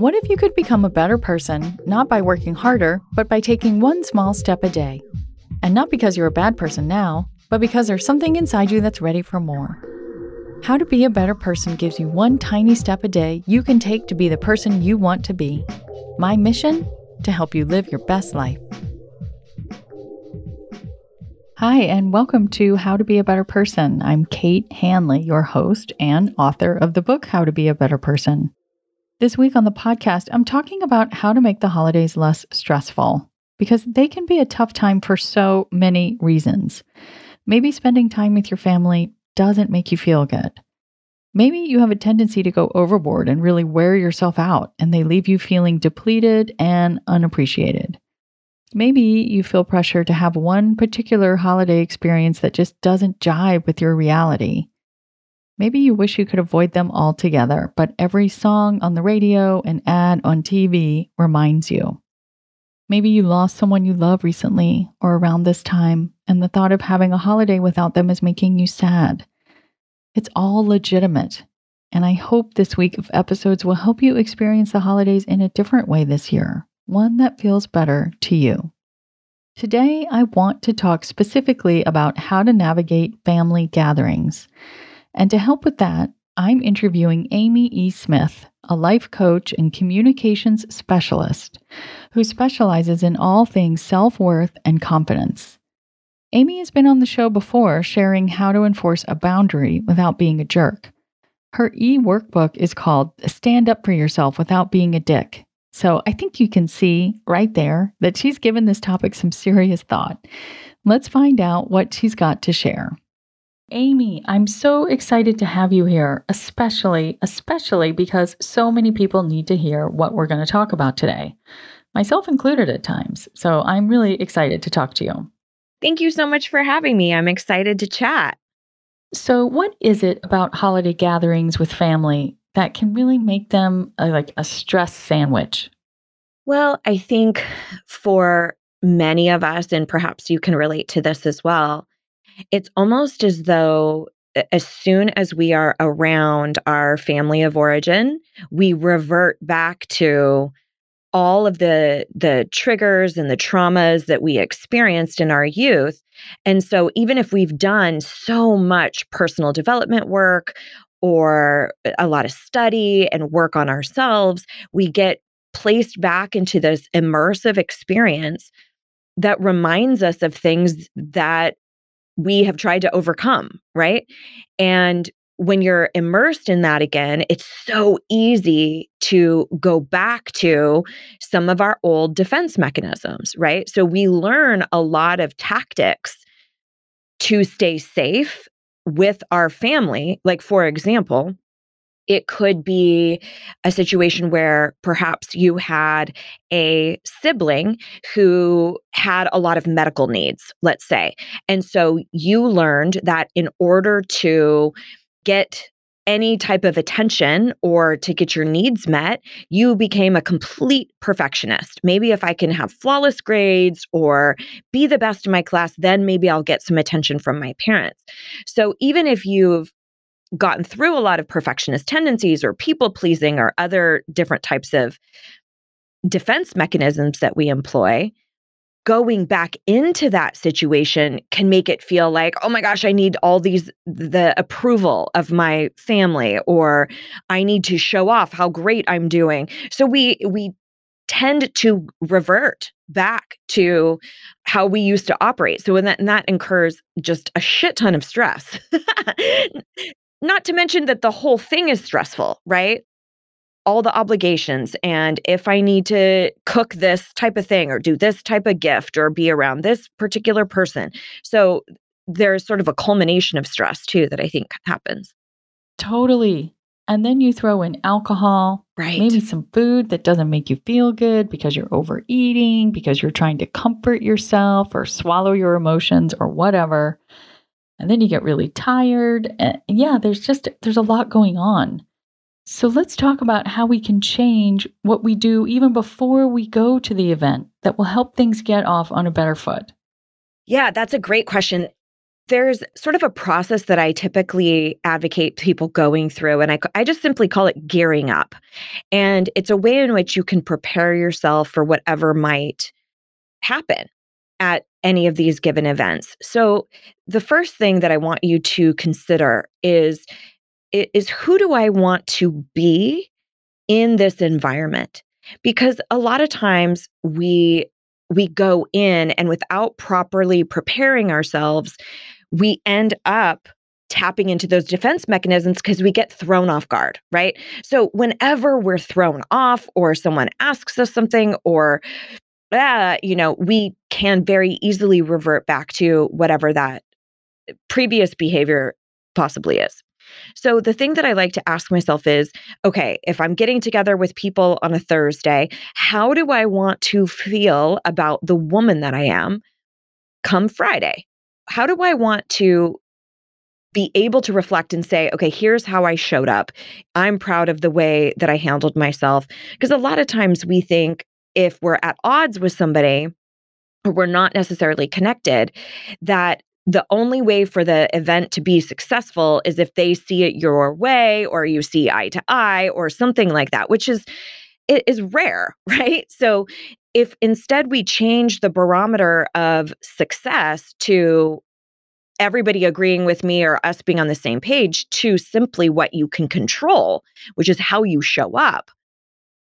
What if you could become a better person, not by working harder, but by taking one small step a day? And not because you're a bad person now, but because there's something inside you that's ready for more. How to Be a Better Person gives you one tiny step a day you can take to be the person you want to be. My mission? To help you live your best life. Hi, and welcome to How to Be a Better Person. I'm Kate Hanley, your host and author of the book How to Be a Better Person. This week on the podcast, I'm talking about how to make the holidays less stressful because they can be a tough time for so many reasons. Maybe spending time with your family doesn't make you feel good. Maybe you have a tendency to go overboard and really wear yourself out, and they leave you feeling depleted and unappreciated. Maybe you feel pressure to have one particular holiday experience that just doesn't jive with your reality. Maybe you wish you could avoid them altogether, but every song on the radio and ad on TV reminds you. Maybe you lost someone you love recently or around this time, and the thought of having a holiday without them is making you sad. It's all legitimate, and I hope this week of episodes will help you experience the holidays in a different way this year one that feels better to you. Today, I want to talk specifically about how to navigate family gatherings. And to help with that, I'm interviewing Amy E. Smith, a life coach and communications specialist who specializes in all things self worth and confidence. Amy has been on the show before sharing how to enforce a boundary without being a jerk. Her e workbook is called Stand Up for Yourself Without Being a Dick so I think you can see right there that she's given this topic some serious thought. Let's find out what she's got to share. Amy, I'm so excited to have you here, especially especially because so many people need to hear what we're going to talk about today. Myself included at times. So I'm really excited to talk to you. Thank you so much for having me. I'm excited to chat. So, what is it about holiday gatherings with family that can really make them a, like a stress sandwich? Well, I think for many of us, and perhaps you can relate to this as well, it's almost as though as soon as we are around our family of origin, we revert back to all of the the triggers and the traumas that we experienced in our youth. And so even if we've done so much personal development work or a lot of study and work on ourselves, we get placed back into this immersive experience that reminds us of things that we have tried to overcome, right? And when you're immersed in that again, it's so easy to go back to some of our old defense mechanisms, right? So we learn a lot of tactics to stay safe with our family, like for example, it could be a situation where perhaps you had a sibling who had a lot of medical needs, let's say. And so you learned that in order to get any type of attention or to get your needs met, you became a complete perfectionist. Maybe if I can have flawless grades or be the best in my class, then maybe I'll get some attention from my parents. So even if you've gotten through a lot of perfectionist tendencies or people pleasing or other different types of defense mechanisms that we employ, going back into that situation can make it feel like, oh my gosh, I need all these, the approval of my family, or I need to show off how great I'm doing. So we, we, tend to revert back to how we used to operate. So when that and that incurs just a shit ton of stress. Not to mention that the whole thing is stressful, right? all the obligations and if I need to cook this type of thing or do this type of gift or be around this particular person. So there's sort of a culmination of stress too that I think happens. Totally. And then you throw in alcohol, Right. maybe some food that doesn't make you feel good because you're overeating, because you're trying to comfort yourself or swallow your emotions or whatever. And then you get really tired. And yeah, there's just there's a lot going on. So let's talk about how we can change what we do even before we go to the event that will help things get off on a better foot. Yeah, that's a great question. There's sort of a process that I typically advocate people going through, and I, I just simply call it gearing up. And it's a way in which you can prepare yourself for whatever might happen at any of these given events. So, the first thing that I want you to consider is is who do I want to be in this environment? Because a lot of times we we go in and without properly preparing ourselves, we end up tapping into those defense mechanisms because we get thrown off guard, right? So whenever we're thrown off or someone asks us something or uh, you know, we can very easily revert back to whatever that previous behavior possibly is. So the thing that I like to ask myself is okay, if I'm getting together with people on a Thursday, how do I want to feel about the woman that I am come Friday? How do I want to be able to reflect and say, okay, here's how I showed up. I'm proud of the way that I handled myself. Because a lot of times we think if we're at odds with somebody or we're not necessarily connected, that the only way for the event to be successful is if they see it your way or you see eye to eye or something like that, which is it is rare, right? So if instead we change the barometer of success to everybody agreeing with me or us being on the same page to simply what you can control, which is how you show up,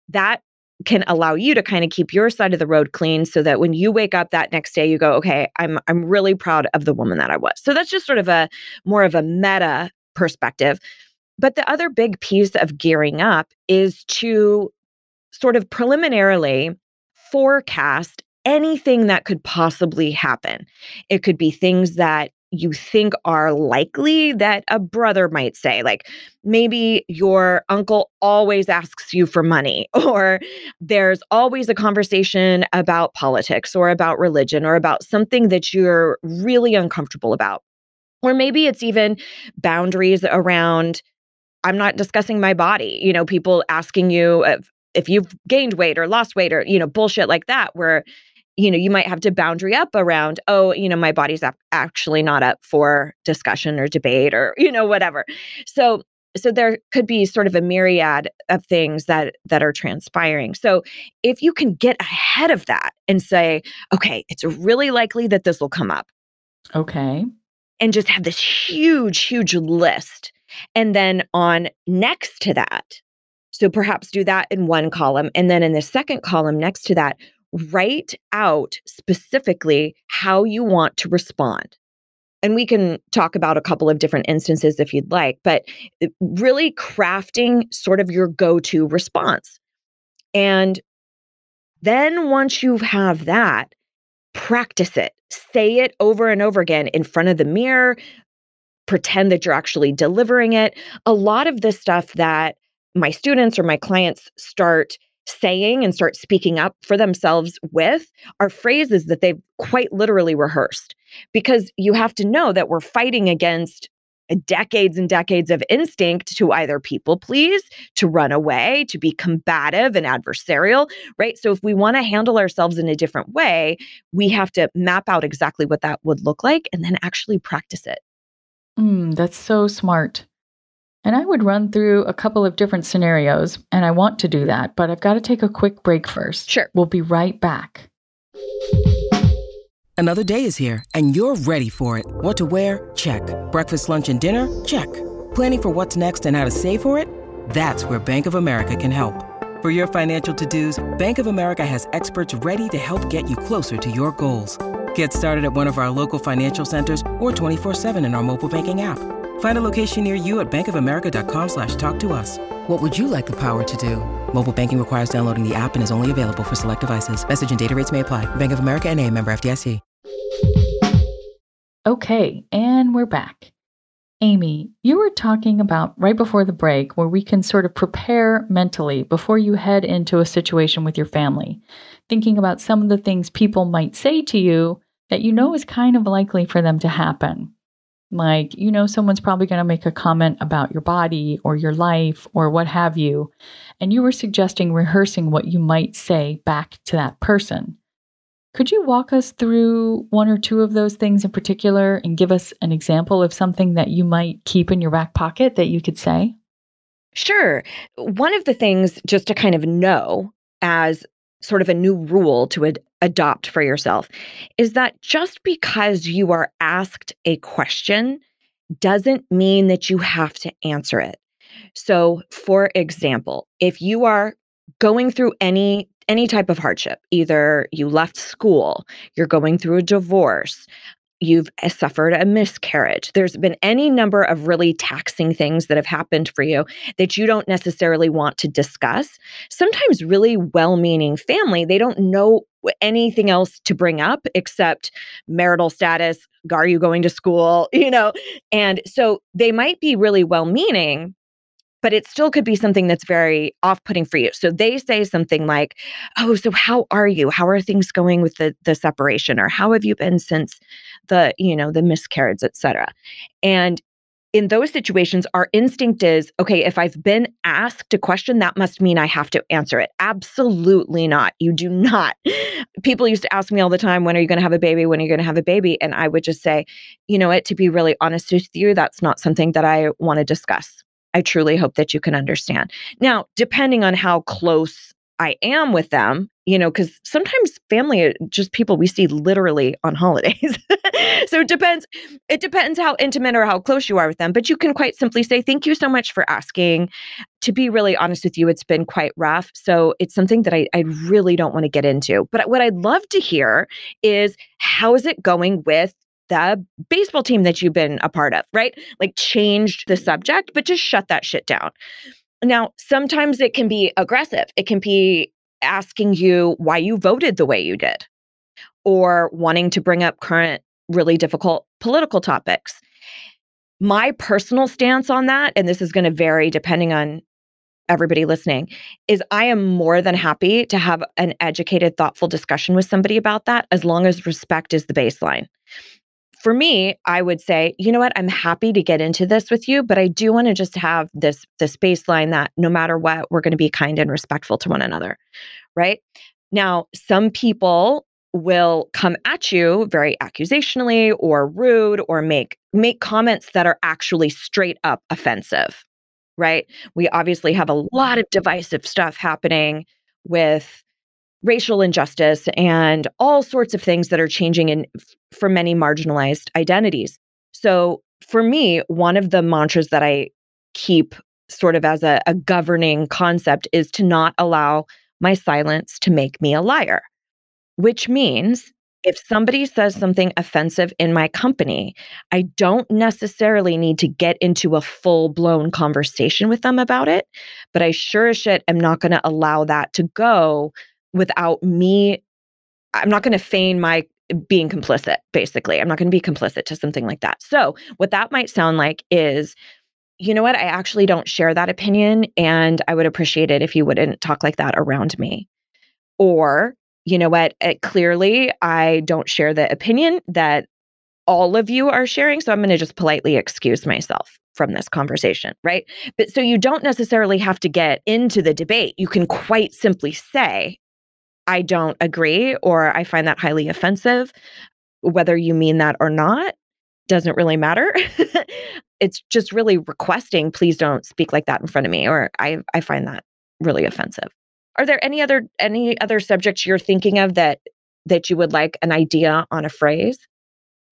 that can allow you to kind of keep your side of the road clean so that when you wake up that next day you go okay i'm i'm really proud of the woman that i was. So that's just sort of a more of a meta perspective. But the other big piece of gearing up is to sort of preliminarily forecast anything that could possibly happen. It could be things that you think are likely that a brother might say. Like maybe your uncle always asks you for money, or there's always a conversation about politics or about religion or about something that you're really uncomfortable about. Or maybe it's even boundaries around, I'm not discussing my body. You know, people asking you if, if you've gained weight or lost weight or, you know, bullshit like that, where you know, you might have to boundary up around, oh, you know, my body's actually not up for discussion or debate or, you know, whatever. So, so there could be sort of a myriad of things that that are transpiring. So, if you can get ahead of that and say, okay, it's really likely that this will come up. Okay. And just have this huge huge list. And then on next to that, so perhaps do that in one column and then in the second column next to that, write out specifically how you want to respond. And we can talk about a couple of different instances if you'd like, but uh, really crafting sort of your go to response. And then once you have that, practice it, say it over and over again in front of the mirror, pretend that you're actually delivering it. A lot of the stuff that my students or my clients start saying and start speaking up for themselves with are phrases that they've quite literally rehearsed. Because you have to know that we're fighting against decades and decades of instinct to either people please, to run away, to be combative and adversarial, right? So if we want to handle ourselves in a different way, we have to map out exactly what that would look like and then actually practice it. Mm, that's so smart. And I would run through a couple of different scenarios, and I want to do that, but I've got to take a quick break first. Sure. We'll be right back. Another day is here, and you're ready for it. What to wear? Check. Breakfast, lunch, and dinner? Check. Planning for what's next and how to save for it? That's where Bank of America can help. For your financial to dos, Bank of America has experts ready to help get you closer to your goals. Get started at one of our local financial centers or 24 7 in our mobile banking app. Find a location near you at bankofamerica.com slash talk to us. What would you like the power to do? Mobile banking requires downloading the app and is only available for select devices. Message and data rates may apply. Bank of America and a member FDIC. Okay, and we're back. Amy, you were talking about right before the break where we can sort of prepare mentally before you head into a situation with your family, thinking about some of the things people might say to you that you know is kind of likely for them to happen. Like, you know, someone's probably going to make a comment about your body or your life or what have you. And you were suggesting rehearsing what you might say back to that person. Could you walk us through one or two of those things in particular and give us an example of something that you might keep in your back pocket that you could say? Sure. One of the things just to kind of know as sort of a new rule to ad- adopt for yourself is that just because you are asked a question doesn't mean that you have to answer it. So, for example, if you are going through any any type of hardship, either you left school, you're going through a divorce, you've eh, suffered a miscarriage. There's been any number of really taxing things that have happened for you that you don't necessarily want to discuss. Sometimes really well-meaning family, they don't know anything else to bring up except marital status, are you going to school, you know? And so they might be really well-meaning, but it still could be something that's very off-putting for you. So they say something like, "Oh, so how are you? How are things going with the the separation or how have you been since the, you know, the miscarriage, etc." And in those situations, our instinct is okay, if I've been asked a question, that must mean I have to answer it. Absolutely not. You do not. People used to ask me all the time, when are you going to have a baby? When are you going to have a baby? And I would just say, you know what, to be really honest with you, that's not something that I want to discuss. I truly hope that you can understand. Now, depending on how close I am with them, you know, because sometimes family uh, just people we see literally on holidays. so it depends. It depends how intimate or how close you are with them. But you can quite simply say, Thank you so much for asking. To be really honest with you, it's been quite rough. So it's something that I, I really don't want to get into. But what I'd love to hear is how is it going with the baseball team that you've been a part of, right? Like changed the subject, but just shut that shit down. Now, sometimes it can be aggressive. It can be asking you why you voted the way you did or wanting to bring up current really difficult political topics. My personal stance on that, and this is going to vary depending on everybody listening, is I am more than happy to have an educated, thoughtful discussion with somebody about that as long as respect is the baseline for me, I would say, you know what, I'm happy to get into this with you, but I do want to just have this this baseline that no matter what, we're going to be kind and respectful to one another. Right? Now, some people will come at you very accusationally or rude or make make comments that are actually straight up offensive. Right? We obviously have a lot of divisive stuff happening with racial injustice and all sorts of things that are changing in for many marginalized identities. So for me, one of the mantras that I keep sort of as a, a governing concept is to not allow my silence to make me a liar, which means if somebody says something offensive in my company, I don't necessarily need to get into a full blown conversation with them about it, but I sure as shit am not going to allow that to go without me I'm not going to feign my being complicit basically. I'm not going to be complicit to something like that. So, what that might sound like is you know what? I actually don't share that opinion and I would appreciate it if you wouldn't talk like that around me. Or, you know what? It, clearly, I don't share the opinion that all of you are sharing. So I'm going to just politely excuse myself from this conversation, right? But so you don't necessarily have to get into the debate. You can quite simply say, I don't agree or I find that highly offensive. Whether you mean that or not doesn't really matter. it's just really requesting, please don't speak like that in front of me, or I, I find that really offensive. Are there any other any other subjects you're thinking of that that you would like an idea on a phrase?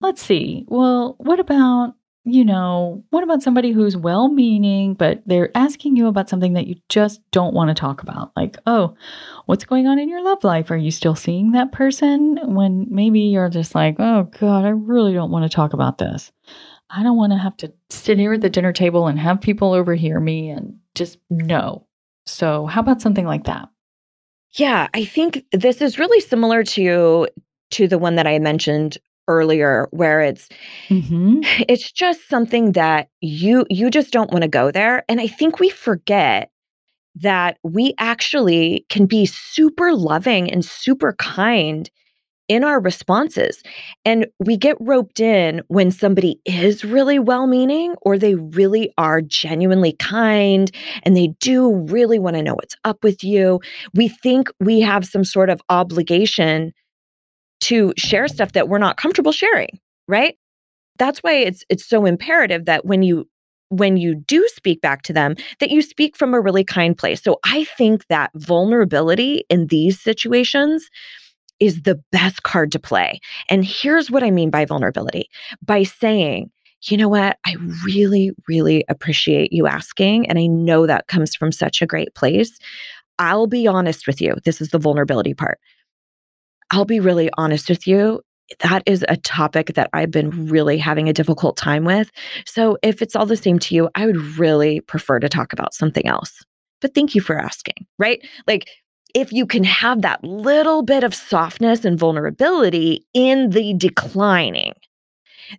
Let's see. Well, what about you know, what about somebody who's well meaning, but they're asking you about something that you just don't want to talk about? Like, oh, what's going on in your love life? Are you still seeing that person? When maybe you're just like, oh, God, I really don't want to talk about this. I don't want to have to sit here at the dinner table and have people overhear me and just no. So, how about something like that? Yeah, I think this is really similar to to the one that I mentioned earlier where it's Mm-hmm. it's just something that you you just don't want to go there and i think we forget that we actually can be super loving and super kind in our responses and we get roped in when somebody is really well meaning or they really are genuinely kind and they do really want to know what's up with you we think we have some sort of obligation to share stuff that we're not comfortable sharing right? That's why it's it's so imperative that when you when you do speak back to them that you speak from a really kind place. So i think that vulnerability in these situations is the best card to play. And here's what i mean by vulnerability. By saying you know what? I really really appreciate you asking and i know that comes from such a great place. I'll be honest with you. This is the vulnerability part i'll be really honest with you that is a topic that I've been really having a difficult time with. So, if it's all the same to you, I would really prefer to talk about something else. But thank you for asking, right? Like, if you can have that little bit of softness and vulnerability in the declining,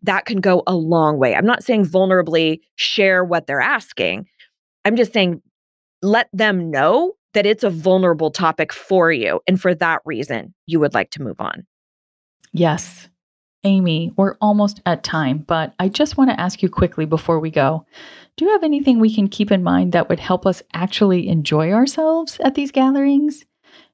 that can go a long way. I'm not saying vulnerably share what they're asking. I'm just saying let them know that it's a vulnerable topic for you. And for that reason, you would like to move on. Yes. Amy, we're almost at time, but I just want to ask you quickly before we go. Do you have anything we can keep in mind that would help us actually enjoy ourselves at these gatherings?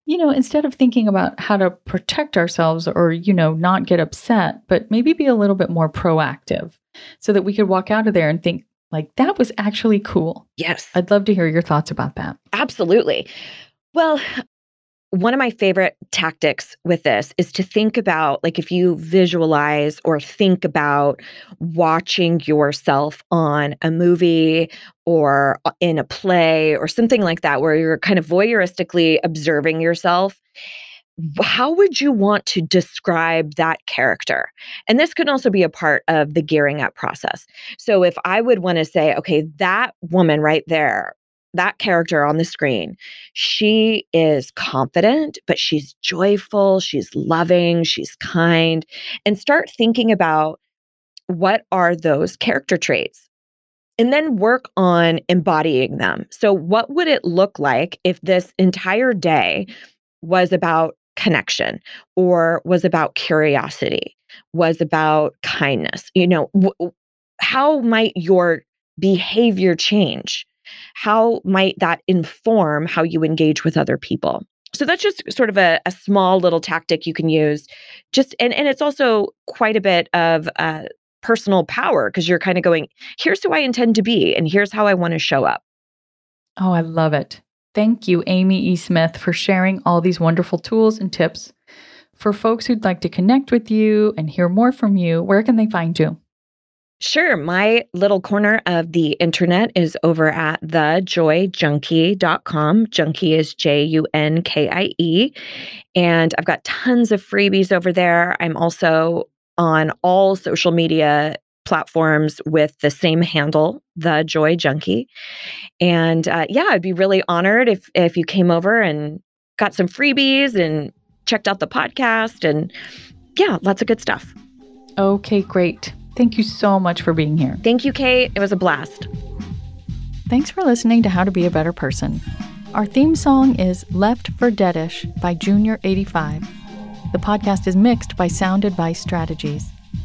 You know, instead of thinking about how to protect ourselves or, you know, not get upset, but maybe be a little bit more proactive so that we could walk out of there and think, like, that was actually cool. Yes. I'd love to hear your thoughts about that. Absolutely. Well, one of my favorite tactics with this is to think about like if you visualize or think about watching yourself on a movie or uh, in a play or something like that where you're kind of voyeuristically observing yourself how would you want to describe that character? And this could also be a part of the gearing up process. So if I would want to say, okay, that woman right there, that character on the screen, she is confident, but she's joyful, she's loving, she's kind, and start thinking about what are those character traits? And then work on embodying them. So, what would it look like if this entire day was about connection or was about curiosity, was about kindness? You know, how might your behavior change? how might that inform how you engage with other people? So that's just sort of a, a small little tactic you can use. Just and and it's also quite a bit of uh, personal power because you're kind of going, here's who I intend to be, and here's how I want to show up. Oh, I love it. Thank you, Amy E. Smith, for sharing all these wonderful tools and tips. For folks who'd like to connect with you and hear more from you, where can they find you? Sure. My little corner of the internet is over at thejoyjunkie.com. Junkie is J U N K I E. And I've got tons of freebies over there. I'm also on all social media platforms with the same handle, The Joy Junkie. And uh, yeah, I'd be really honored if if you came over and got some freebies and checked out the podcast and yeah, lots of good stuff. Okay, great. Thank you so much for being here. Thank you, Kate. It was a blast. Thanks for listening to How to Be a Better Person. Our theme song is Left for Deadish by Junior85. The podcast is mixed by Sound Advice Strategies.